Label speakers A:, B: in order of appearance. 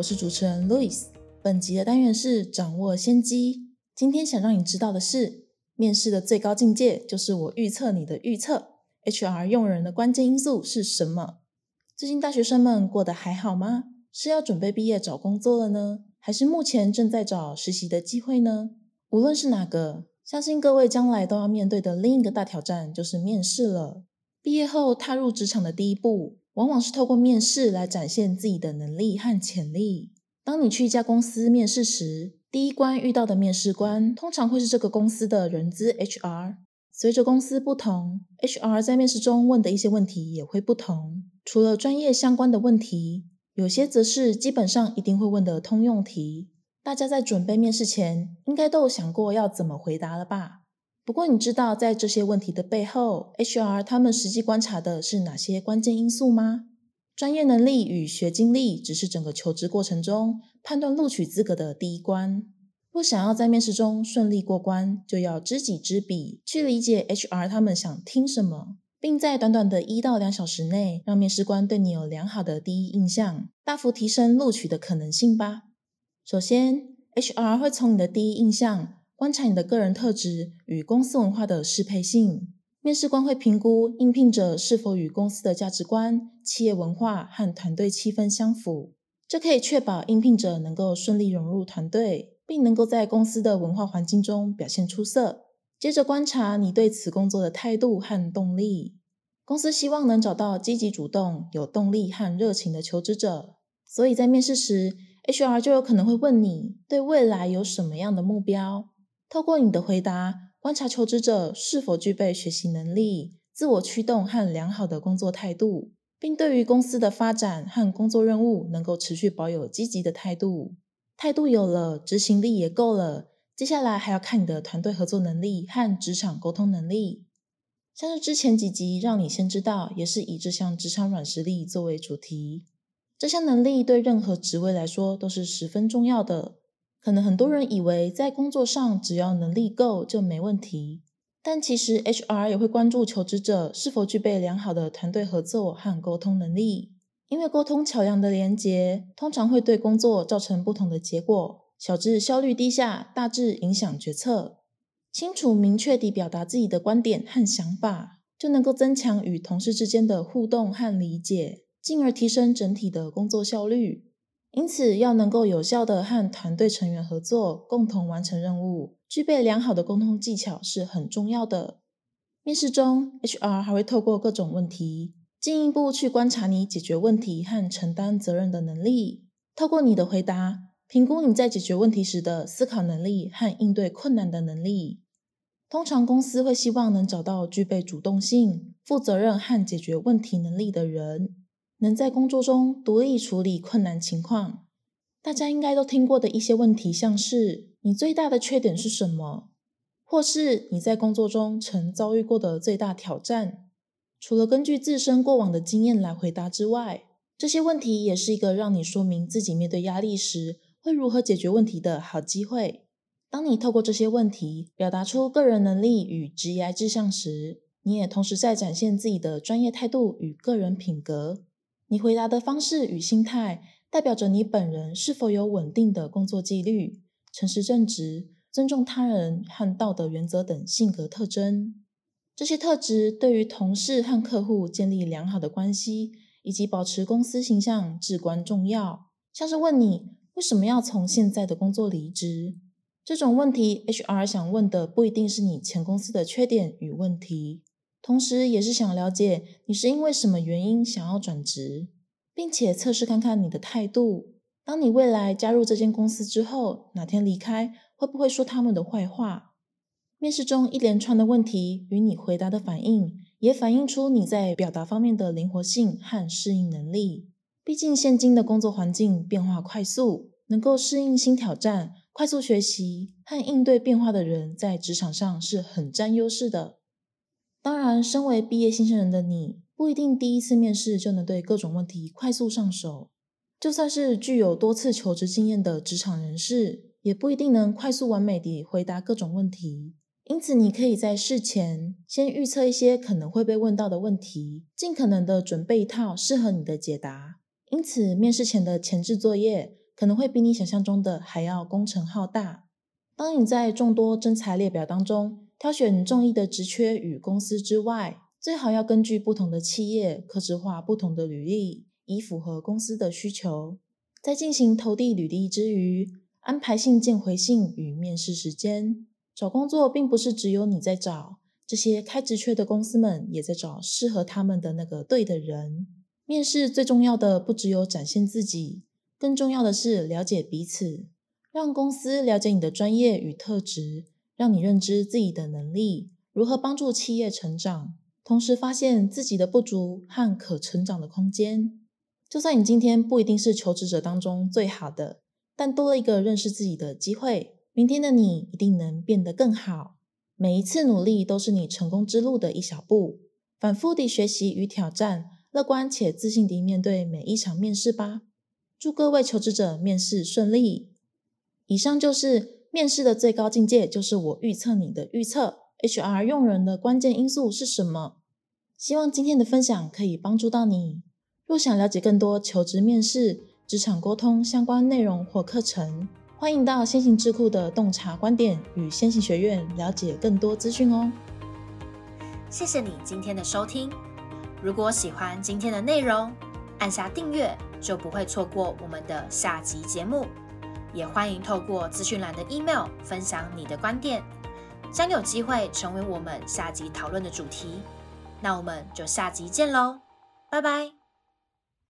A: 我是主持人 Louis。本集的单元是掌握先机。今天想让你知道的是，面试的最高境界就是我预测你的预测。HR 用人的关键因素是什么？最近大学生们过得还好吗？是要准备毕业找工作了呢，还是目前正在找实习的机会呢？无论是哪个，相信各位将来都要面对的另一个大挑战就是面试了。毕业后踏入职场的第一步，往往是透过面试来展现自己的能力和潜力。当你去一家公司面试时，第一关遇到的面试官通常会是这个公司的人资 HR。随着公司不同，HR 在面试中问的一些问题也会不同。除了专业相关的问题，有些则是基本上一定会问的通用题，大家在准备面试前，应该都有想过要怎么回答了吧？不过你知道在这些问题的背后，HR 他们实际观察的是哪些关键因素吗？专业能力与学经历只是整个求职过程中判断录取资格的第一关。若想要在面试中顺利过关，就要知己知彼，去理解 HR 他们想听什么。并在短短的一到两小时内，让面试官对你有良好的第一印象，大幅提升录取的可能性吧。首先，HR 会从你的第一印象观察你的个人特质与公司文化的适配性。面试官会评估应聘者是否与公司的价值观、企业文化和团队气氛相符，这可以确保应聘者能够顺利融入团队，并能够在公司的文化环境中表现出色。接着观察你对此工作的态度和动力。公司希望能找到积极主动、有动力和热情的求职者，所以在面试时，HR 就有可能会问你对未来有什么样的目标。透过你的回答，观察求职者是否具备学习能力、自我驱动和良好的工作态度，并对于公司的发展和工作任务能够持续保有积极的态度。态度有了，执行力也够了。接下来还要看你的团队合作能力和职场沟通能力。像是之前几集让你先知道，也是以这项职场软实力作为主题。这项能力对任何职位来说都是十分重要的。可能很多人以为在工作上只要能力够就没问题，但其实 HR 也会关注求职者是否具备良好的团队合作和沟通能力，因为沟通桥梁的连接通常会对工作造成不同的结果。小至效率低下，大致影响决策。清楚明确地表达自己的观点和想法，就能够增强与同事之间的互动和理解，进而提升整体的工作效率。因此，要能够有效的和团队成员合作，共同完成任务，具备良好的沟通技巧是很重要的。面试中，HR 还会透过各种问题，进一步去观察你解决问题和承担责任的能力。透过你的回答。评估你在解决问题时的思考能力和应对困难的能力。通常公司会希望能找到具备主动性、负责任和解决问题能力的人，能在工作中独立处理困难情况。大家应该都听过的一些问题，像是你最大的缺点是什么，或是你在工作中曾遭遇过的最大挑战。除了根据自身过往的经验来回答之外，这些问题也是一个让你说明自己面对压力时。会如何解决问题的好机会。当你透过这些问题表达出个人能力与职业志向时，你也同时在展现自己的专业态度与个人品格。你回答的方式与心态，代表着你本人是否有稳定的工作纪律、诚实正直、尊重他人和道德原则等性格特征。这些特质对于同事和客户建立良好的关系，以及保持公司形象至关重要。像是问你。为什么要从现在的工作离职？这种问题，HR 想问的不一定是你前公司的缺点与问题，同时也是想了解你是因为什么原因想要转职，并且测试看看你的态度。当你未来加入这间公司之后，哪天离开，会不会说他们的坏话？面试中一连串的问题与你回答的反应，也反映出你在表达方面的灵活性和适应能力。毕竟现今的工作环境变化快速，能够适应新挑战、快速学习和应对变化的人，在职场上是很占优势的。当然，身为毕业新生人的你，不一定第一次面试就能对各种问题快速上手。就算是具有多次求职经验的职场人士，也不一定能快速完美地回答各种问题。因此，你可以在事前先预测一些可能会被问到的问题，尽可能的准备一套适合你的解答。因此，面试前的前置作业可能会比你想象中的还要工程浩大。当你在众多真才列表当中挑选中意的职缺与公司之外，最好要根据不同的企业，刻制化不同的履历。以符合公司的需求，在进行投递履历之余，安排信件回信与面试时间。找工作并不是只有你在找，这些开职缺的公司们也在找适合他们的那个对的人。面试最重要的不只有展现自己，更重要的是了解彼此，让公司了解你的专业与特质，让你认知自己的能力，如何帮助企业成长，同时发现自己的不足和可成长的空间。就算你今天不一定是求职者当中最好的，但多了一个认识自己的机会，明天的你一定能变得更好。每一次努力都是你成功之路的一小步。反复地学习与挑战，乐观且自信地面对每一场面试吧。祝各位求职者面试顺利。以上就是面试的最高境界，就是我预测你的预测。HR 用人的关键因素是什么？希望今天的分享可以帮助到你。若想了解更多求职、面试、职场沟通相关内容或课程，欢迎到先行智库的洞察观点与先行学院了解更多资讯哦。
B: 谢谢你今天的收听。如果喜欢今天的内容，按下订阅就不会错过我们的下集节目。也欢迎透过资讯栏的 email 分享你的观点，将有机会成为我们下集讨论的主题。那我们就下集见喽，拜拜。